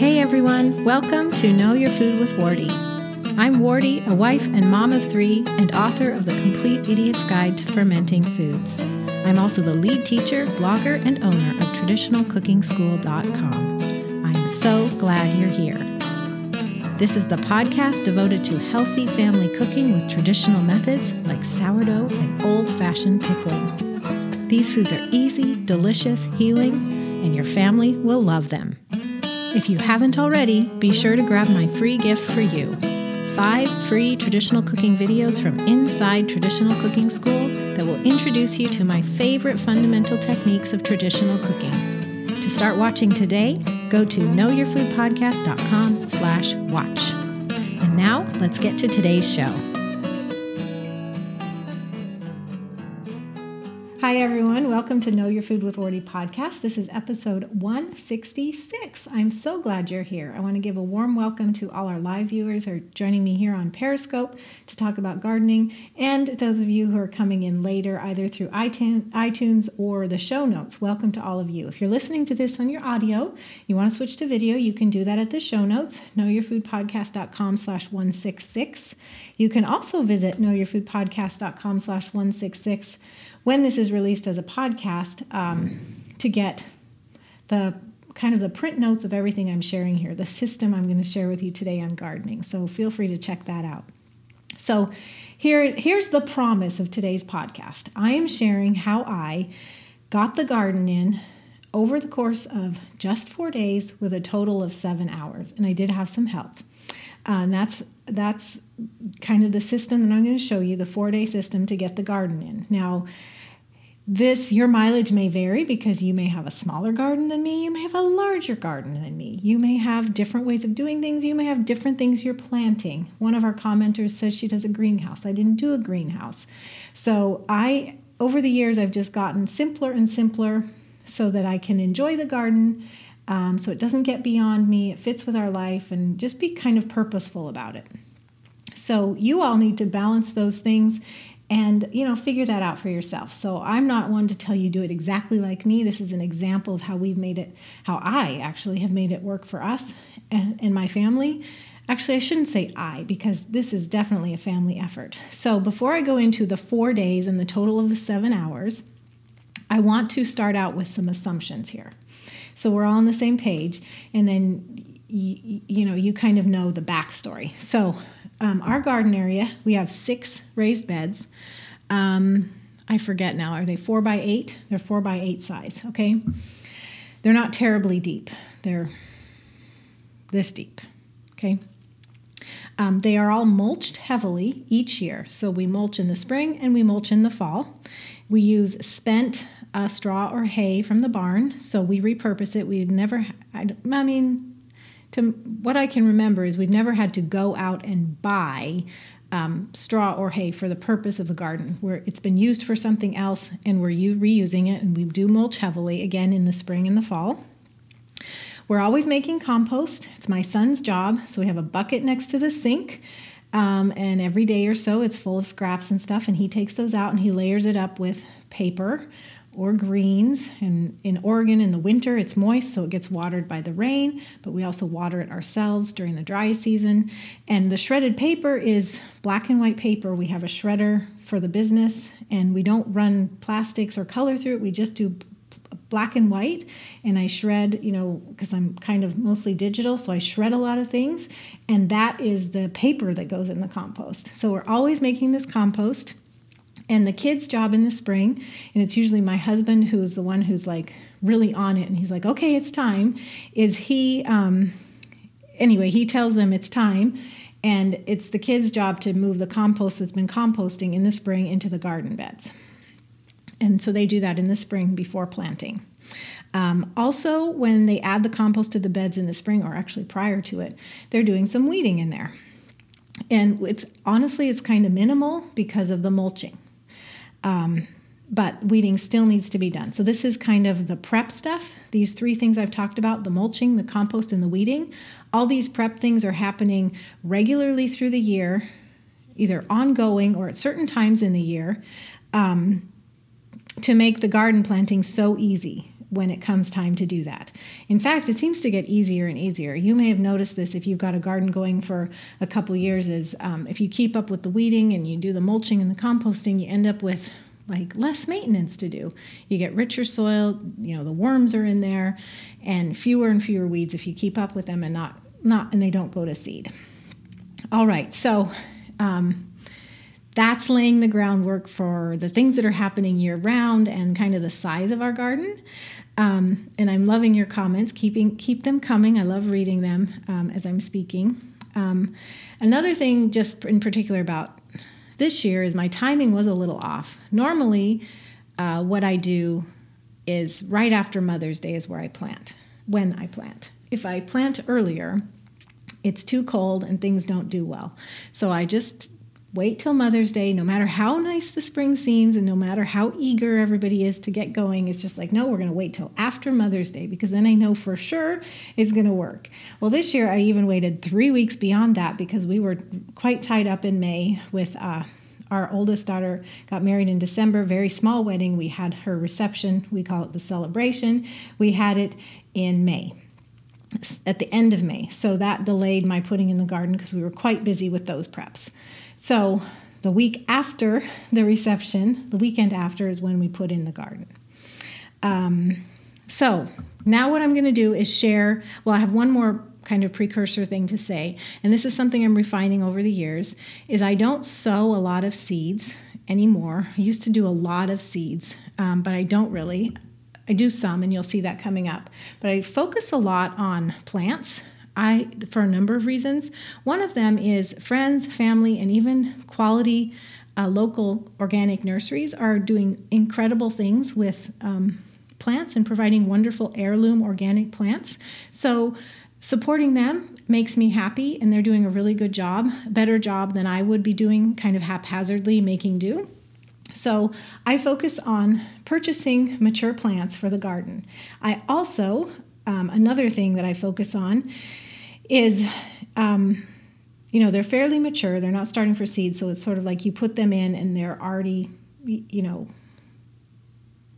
Hey everyone, welcome to Know Your Food with Wardee. I'm Wardee, a wife and mom of three, and author of The Complete Idiot's Guide to Fermenting Foods. I'm also the lead teacher, blogger, and owner of TraditionalCookingSchool.com. I'm so glad you're here. This is the podcast devoted to healthy family cooking with traditional methods like sourdough and old fashioned pickling. These foods are easy, delicious, healing, and your family will love them. If you haven't already, be sure to grab my free gift for you five free traditional cooking videos from inside Traditional Cooking School that will introduce you to my favorite fundamental techniques of traditional cooking. To start watching today, go to knowyourfoodpodcast.com slash watch. And now, let's get to today's show. Hi, everyone. Welcome to Know Your Food with Wardee podcast. This is episode 166. I'm so glad you're here. I want to give a warm welcome to all our live viewers who are joining me here on Periscope to talk about gardening, and those of you who are coming in later, either through iTunes or the show notes. Welcome to all of you. If you're listening to this on your audio, you want to switch to video, you can do that at the show notes, knowyourfoodpodcast.com slash 166. You can also visit knowyourfoodpodcast.com slash 166 when this is released as a podcast um, to get the kind of the print notes of everything I'm sharing here, the system I'm going to share with you today on gardening. So feel free to check that out. So here, here's the promise of today's podcast. I am sharing how I got the garden in over the course of just four days with a total of seven hours, and I did have some help. Uh, and that's that's kind of the system that I'm going to show you, the four day system to get the garden in. Now, this your mileage may vary because you may have a smaller garden than me, you may have a larger garden than me. You may have different ways of doing things, you may have different things you're planting. One of our commenters says she does a greenhouse. I didn't do a greenhouse. So, I over the years I've just gotten simpler and simpler so that I can enjoy the garden um, so it doesn't get beyond me, it fits with our life, and just be kind of purposeful about it. So you all need to balance those things and you know figure that out for yourself. So i'm not one to tell you do it exactly like me. This is an example of how we've made it how i actually have made it work for us and, and my family. Actually i shouldn't say i because this is definitely a family effort. So before i go into the four days and the total of the seven hours i want to start out with some assumptions here. So we're all on the same page and then you, you know you kind of know the backstory. So um, our garden area, we have six raised beds. Um, I forget now. Are they four by eight? They're four by eight size. Okay. They're not terribly deep. They're this deep. Okay. Um, they are all mulched heavily each year. So we mulch in the spring and we mulch in the fall. We use spent uh, straw or hay from the barn. So we repurpose it. We've never, I, I mean, to what I can remember is we've never had to go out and buy um, straw or hay for the purpose of the garden, where it's been used for something else and we're reusing it, and we do mulch heavily again in the spring and the fall. We're always making compost. It's my son's job. So we have a bucket next to the sink. Um, and every day or so, it's full of scraps and stuff. And he takes those out and he layers it up with paper or greens. And in Oregon in the winter, it's moist, so it gets watered by the rain, but we also water it ourselves during the dry season. And the shredded paper is black and white paper. We have a shredder for the business, and we don't run plastics or color through it. We just do black and white and I shred, you know, because I'm kind of mostly digital, so I shred a lot of things. And that is the paper that goes in the compost. So we're always making this compost and the kid's job in the spring, and it's usually my husband who's the one who's like really on it, and he's like, okay, it's time, is he, um, anyway, he tells them it's time. And it's the kids' job to move the compost that's been composting in the spring into the garden beds. And so they do that in the spring before planting. Um, also, when they add the compost to the beds in the spring, or actually prior to it, they're doing some weeding in there. And it's honestly, it's kind of minimal because of the mulching. Um, but weeding still needs to be done. So, this is kind of the prep stuff. These three things I've talked about the mulching, the compost, and the weeding all these prep things are happening regularly through the year, either ongoing or at certain times in the year, um, to make the garden planting so easy. When it comes time to do that. In fact, it seems to get easier and easier. You may have noticed this if you've got a garden going for a couple years. Is um, if you keep up with the weeding and you do the mulching and the composting, you end up with like less maintenance to do. You get richer soil, you know, the worms are in there, and fewer and fewer weeds if you keep up with them and not not and they don't go to seed. All right, so um, that's laying the groundwork for the things that are happening year round and kind of the size of our garden. Um, and I'm loving your comments. Keeping keep them coming. I love reading them um, as I'm speaking. Um, another thing, just in particular about this year, is my timing was a little off. Normally, uh, what I do is right after Mother's Day is where I plant. When I plant, if I plant earlier, it's too cold and things don't do well. So I just wait till Mother's Day, no matter how nice the spring seems and no matter how eager everybody is to get going. It's just like, no, we're going to wait till after Mother's Day because then I know for sure it's going to work. Well, this year I even waited three weeks beyond that because we were quite tied up in May with. Uh, our oldest daughter got married in December, very small wedding. We had her reception, we call it the celebration. We had it in May at the end of May. So that delayed my putting in the garden because we were quite busy with those preps. So the week after the reception, the weekend after, is when we put in the garden. Um, so now what I'm going to do is share. Well, I have one more kind of precursor thing to say, and this is something I'm refining over the years. Is I don't sow a lot of seeds anymore. I used to do a lot of seeds, um, but I don't really. I do some, and you'll see that coming up. But I focus a lot on plants I for a number of reasons. One of them is friends, family, and even quality uh, local organic nurseries are doing incredible things with um, plants and providing wonderful heirloom organic plants. So supporting them makes me happy, and they're doing a really good job, better job than I would be doing, kind of haphazardly making do. So I focus on purchasing mature plants for the garden. I also um, another thing that I focus on is um, you know they're fairly mature. They're not starting for seed so it's sort of like you put them in and they're already you know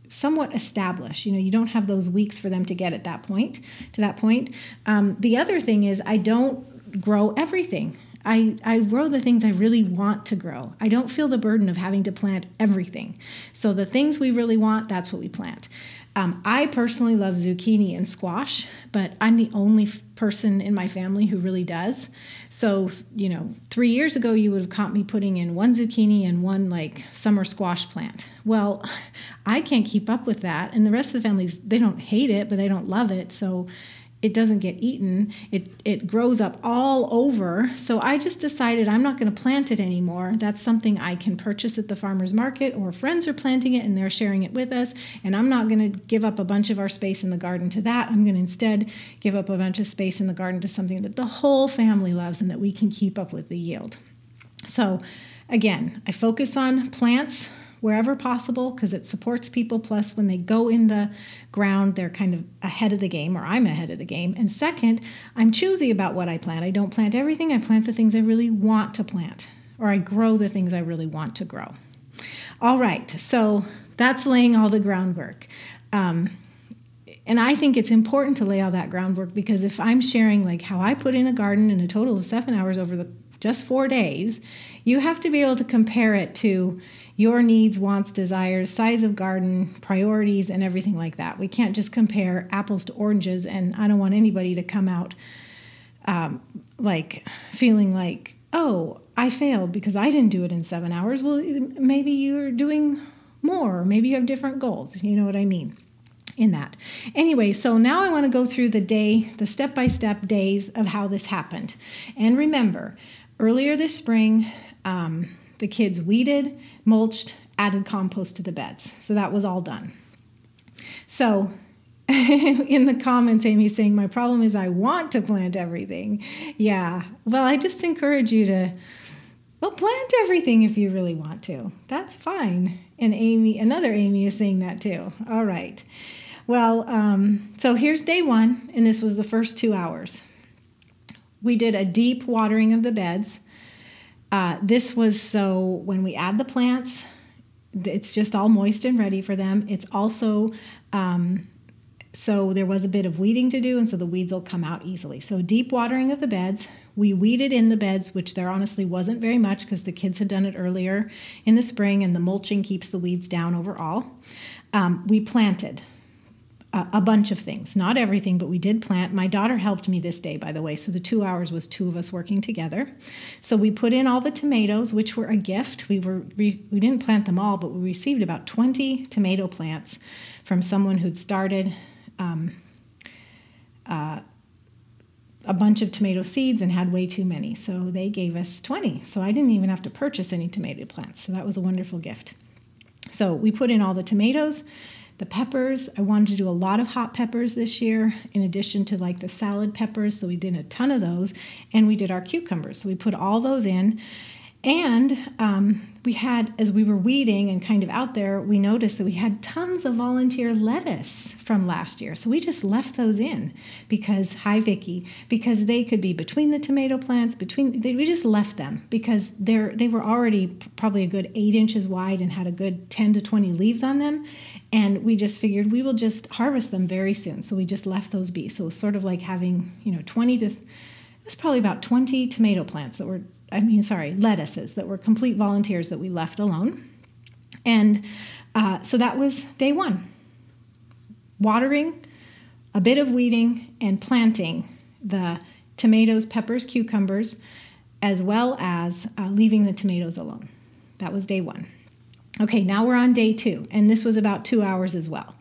somewhat established. You know you don't have those weeks for them to get at that point to that point. Um, the other thing is i don't grow everything I, I grow the things I really want to grow. I don't feel the burden of having to plant everything. So, the things we really want, that's what we plant. Um, I personally love zucchini and squash, but I'm the only f- person in my family who really does. So, you know, three years ago, you would have caught me putting in one zucchini and one like summer squash plant. Well, I can't keep up with that. And the rest of the families, they don't hate it, but they don't love it. So, it doesn't get eaten. It it grows up all over. So I just decided I'm not going to plant it anymore. That's something I can purchase at the farmers market or friends are planting it and they're sharing it with us, and I'm not going to give up a bunch of our space in the garden to that. I'm going to instead give up a bunch of space in the garden to something that the whole family loves and that we can keep up with the yield. So again, I focus on plants wherever possible because it supports people. Plus, when they go in the ground, they're kind of ahead of the game, or I'm ahead of the game. And second, I'm choosy about what I plant. I don't plant everything, I plant the things I really want to plant, or I grow the things I really want to grow. All right, so that's laying all the groundwork. Um, and I think it's important to lay all that groundwork because if I'm sharing like how I put in a garden in a total of seven hours over the just four days, you have to be able to compare it to your needs, wants, desires, size of garden, priorities, and everything like that. We can't just compare apples to oranges, and I don't want anybody to come out um, like feeling like, oh, I failed because I didn't do it in seven hours. Well, maybe you're doing more, maybe you have different goals. You know what I mean? in that. Anyway, so now I want to go through the day, the step by step days of how this happened. And remember, earlier this spring, um, the kids weeded, mulched, added compost to the beds. So that was all done. So in the comments, Amy's saying, My problem is I want to plant everything. Yeah. Well, I just encourage you to, well, plant everything if you really want to. That's fine. And Amy, another Amy is saying that too. All right. Well, um, so here's day one, and this was the first two hours. We did a deep watering of the beds. Uh, this was so when we add the plants, it's just all moist and ready for them. It's also um, so there was a bit of weeding to do, and so the weeds will come out easily. So deep watering of the beds. We weeded in the beds, which there honestly wasn't very much because the kids had done it earlier in the spring, and the mulching keeps the weeds down overall. Um, we planted a, bunch of things, not everything, but we did plant. My daughter helped me this day, by the way. So the two hours was two of us working together. So we put in all the tomatoes, which were a gift. We were we, we didn't plant them all, but we received about 20 tomato plants from someone who'd started um, uh, a bunch of tomato seeds and had way too many. So they gave us 20. So I didn't even have to purchase any tomato plants. So that was a wonderful gift. So we put in all the tomatoes the peppers, I wanted to do a lot of hot peppers this year, in addition to like the salad peppers. So we did a ton of those. And we did our cucumbers. So we put all those in. And um, we had, as we were weeding and kind of out there, we noticed that we had tons of volunteer lettuce from last year. So we just left those in because, hi Vicki, because they could be between the tomato plants, between, they, we just left them because they're, they were already probably a good eight inches wide and had a good 10 to 20 leaves on them. And we just figured we will just harvest them very soon. So we just left those be. So sort of like having, you know, 20 to, it was probably about 20 tomato plants that were I mean, sorry, lettuces that were complete volunteers that we left alone. And uh, so that was day one watering, a bit of weeding, and planting the tomatoes, peppers, cucumbers, as well as uh, leaving the tomatoes alone. That was day one. Okay, now we're on day two, and this was about two hours as well.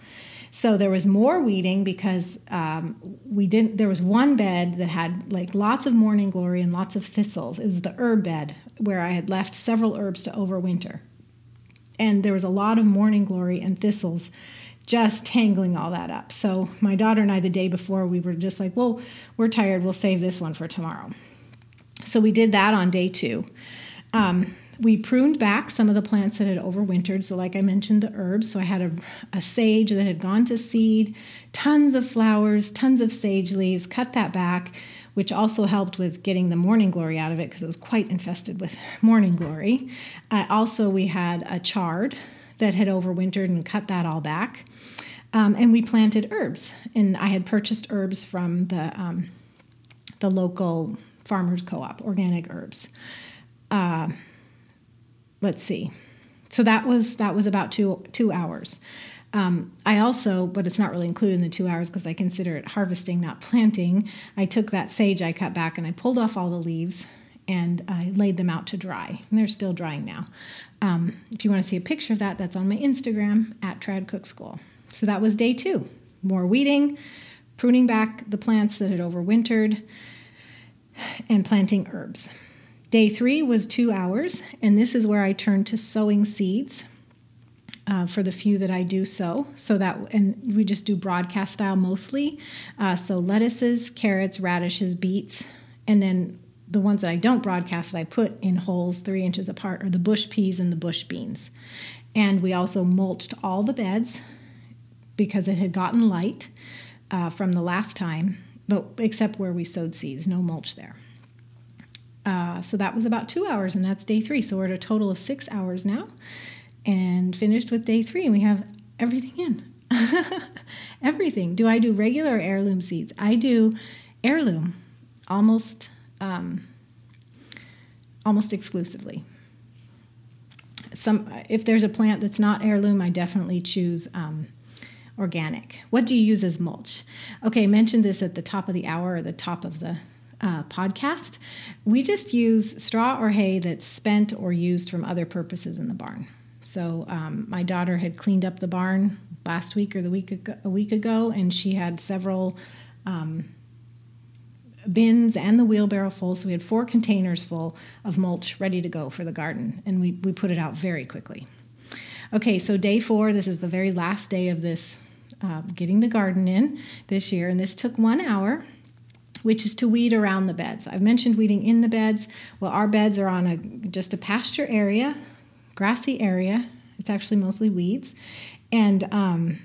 So there was more weeding because um, we didn't. There was one bed that had like lots of morning glory and lots of thistles. It was the herb bed where I had left several herbs to overwinter, and there was a lot of morning glory and thistles just tangling all that up. So my daughter and I, the day before, we were just like, well, we're tired. We'll save this one for tomorrow. So we did that on day two. Um, we pruned back some of the plants that had overwintered. So, like I mentioned, the herbs. So, I had a, a, sage that had gone to seed, tons of flowers, tons of sage leaves, cut that back, which also helped with getting the morning glory out of it because it was quite infested with morning glory. Uh, also, we had a chard that had overwintered and cut that all back. Um, and we planted herbs. And I had purchased herbs from the, um, the local farmers co op, organic herbs. Uh, let's see. So that was that was about two two hours. Um, I also, but it's not really included in the two hours because I consider it harvesting, not planting. I took that sage I cut back and I pulled off all the leaves and I laid them out to dry. And they're still drying now. Um, if you want to see a picture of that, that's on my Instagram at Trad Cook School. So that was day two. More weeding, pruning back the plants that had overwintered, and planting herbs. Day three was two hours, and this is where I turned to sowing seeds. Uh, for the few that I do sow. So that, and we just do broadcast style mostly. Uh, so lettuces, carrots, radishes, beets, and then the ones that I don't broadcast that I put in holes three inches apart are the bush peas and the bush beans. And we also mulched all the beds because it had gotten light uh, from the last time, but except where we sowed seeds, no mulch there. Uh, so that was about two hours, and that's day three. So we're at a total of six hours now, and finished with day three, and we have everything in. everything. Do I do regular heirloom seeds? I do heirloom almost um, almost exclusively. Some if there's a plant that's not heirloom, I definitely choose um, organic. What do you use as mulch? Okay, I mentioned this at the top of the hour or the top of the uh, podcast, we just use straw or hay that's spent or used from other purposes in the barn. So um, my daughter had cleaned up the barn last week or the week ago, a week ago, and she had several um, bins and the wheelbarrow full. So we had four containers full of mulch ready to go for the garden, and we we put it out very quickly. Okay, so day four. This is the very last day of this uh, getting the garden in this year, and this took one hour which is to weed around the beds. I've mentioned weeding in the beds. Well, our beds are on a just a pasture area, grassy area. It's actually mostly weeds, and um,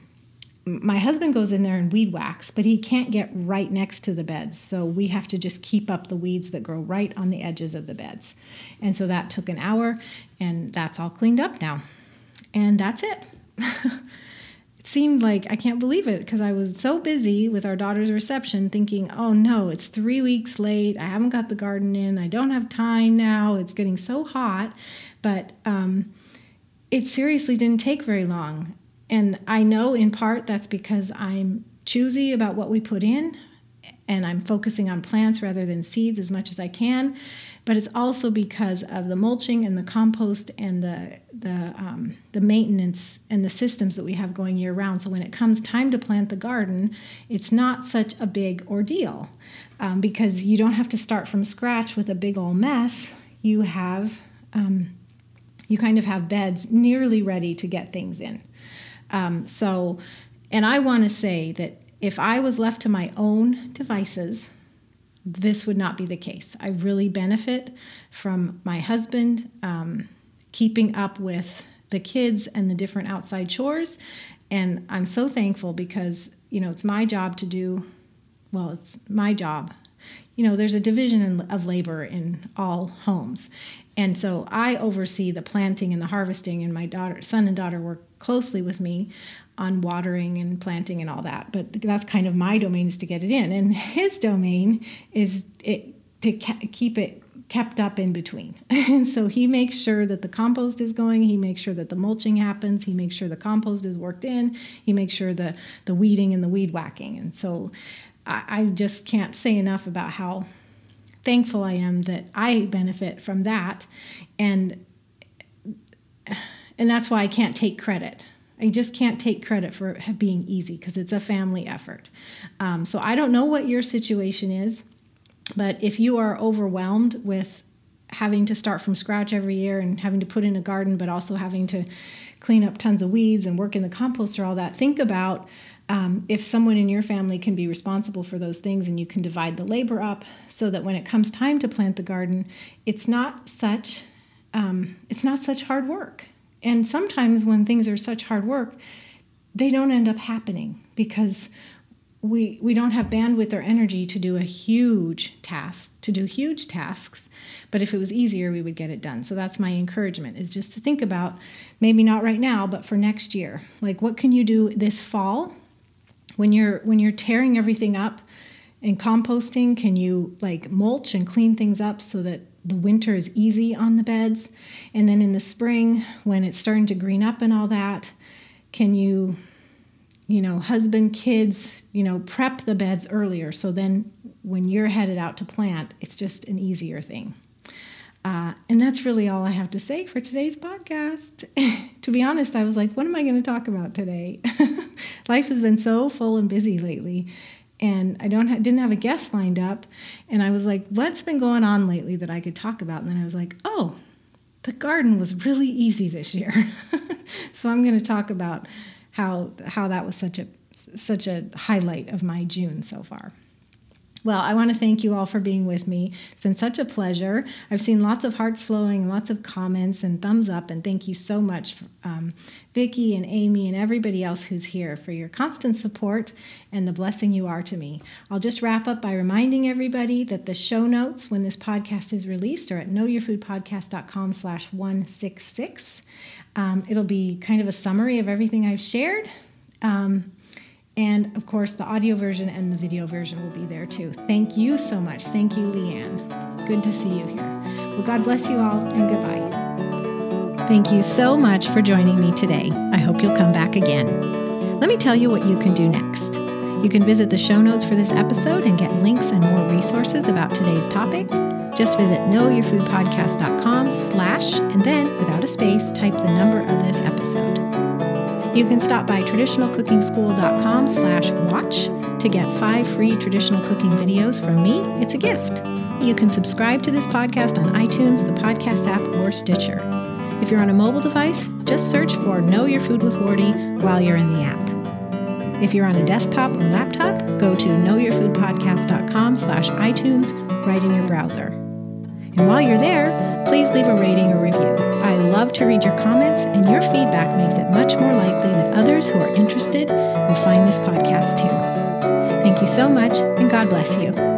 my husband goes in there and weed whacks, but he can't get right next to the beds. So we have to just keep up the weeds that grow right on the edges of the beds. And so that took an hour, and that's all cleaned up now. And that's it. seemed like I can't believe it because I was so busy with our daughter's reception thinking, oh no, it's three weeks late. I haven't got the garden in. I don't have time now. It's getting so hot. But um, it seriously didn't take very long. And I know in part that's because I'm choosy about what we put in and I'm focusing on plants rather than seeds as much as I can. But it's also because of the mulching and the compost and the the um, the maintenance and the systems that we have going year round. So when it comes time to plant the garden, it's not such a big ordeal um, because you don't have to start from scratch with a big old mess. You have um, you kind of have beds nearly ready to get things in. Um, so, and I want to say that if I was left to my own devices, this would not be the case. I really benefit from my husband um, keeping up with the kids and the different outside chores. And I'm so thankful because, you know, it's my job to do, well, it's my job. You know, there's a division of labor in all homes. And so I oversee the planting and the harvesting, and my daughter, son and daughter work closely with me on watering and planting and all that. But that's kind of my domain is to get it in, and his domain is it to keep it kept up in between. and so he makes sure that the compost is going, he makes sure that the mulching happens, he makes sure the compost is worked in, he makes sure the the weeding and the weed whacking. And so I, I just can't say enough about how thankful I am that I benefit from that. And and that's why I can't take credit I just can't take credit for being easy because it's a family effort. Um, so I don't know what your situation is, but if you are overwhelmed with having to start from scratch every year and having to put in a garden, but also having to clean up tons of weeds and work in the composter, all that, think about um, if someone in your family can be responsible for those things and you can divide the labor up so that when it comes time to plant the garden, it's not such um, it's not such hard work. And sometimes when things are such hard work, they don't end up happening because we we don't have bandwidth or energy to do a huge task, to do huge tasks. But if it was easier, we would get it done. So that's my encouragement is just to think about maybe not right now, but for next year. Like what can you do this fall when you're when you're tearing everything up and composting, can you like mulch and clean things up so that the winter is easy on the beds. And then in the spring, when it's starting to green up and all that, can you, you know, husband, kids, you know, prep the beds earlier so then when you're headed out to plant, it's just an easier thing. Uh, and that's really all I have to say for today's podcast. to be honest, I was like, what am I going to talk about today? Life has been so full and busy lately and I don't ha- didn't have a guest lined up, and I was like, "What's been going on lately that I could talk about?" And then I was like, "Oh, the garden was really easy this year," so I'm going to talk about how how that was such a such a highlight of my June so far. Well, I want to thank you all for being with me. It's been such a pleasure. I've seen lots of hearts flowing, lots of comments and thumbs up, and thank you so much, um, Vicki and Amy and everybody else who's here for your constant support and the blessing you are to me. I'll just wrap up by reminding everybody that the show notes when this podcast is released are at knowyourfoodpodcast.com slash 166. Um, it'll be kind of a summary of everything I've shared. Um, and of course, the audio version and the video version will be there too. Thank you so much. Thank you, Leanne. Good to see you here. Well, God bless you all and goodbye. Thank you so much for joining me today. I hope you'll come back again. Let me tell you what you can do next. You can visit the show notes for this episode and get links and more resources about today's topic. Just visit knowyourfoodpodcast.com slash and then, without a space, type the number of this episode. You can stop by traditionalcookingschool.com slash watch to get five free traditional cooking videos from me. It's a gift. You can subscribe to this podcast on iTunes, the podcast app, or Stitcher. If you're on a mobile device, just search for Know Your Food with Wardee while you're in the app. If you're on a desktop or laptop, go to knowyourfoodpodcast.com slash iTunes right in your browser. And while you're there, please leave a rating or review. I love to read your comments, and your feedback makes it much more likely that others who are interested will find this podcast too. Thank you so much, and God bless you.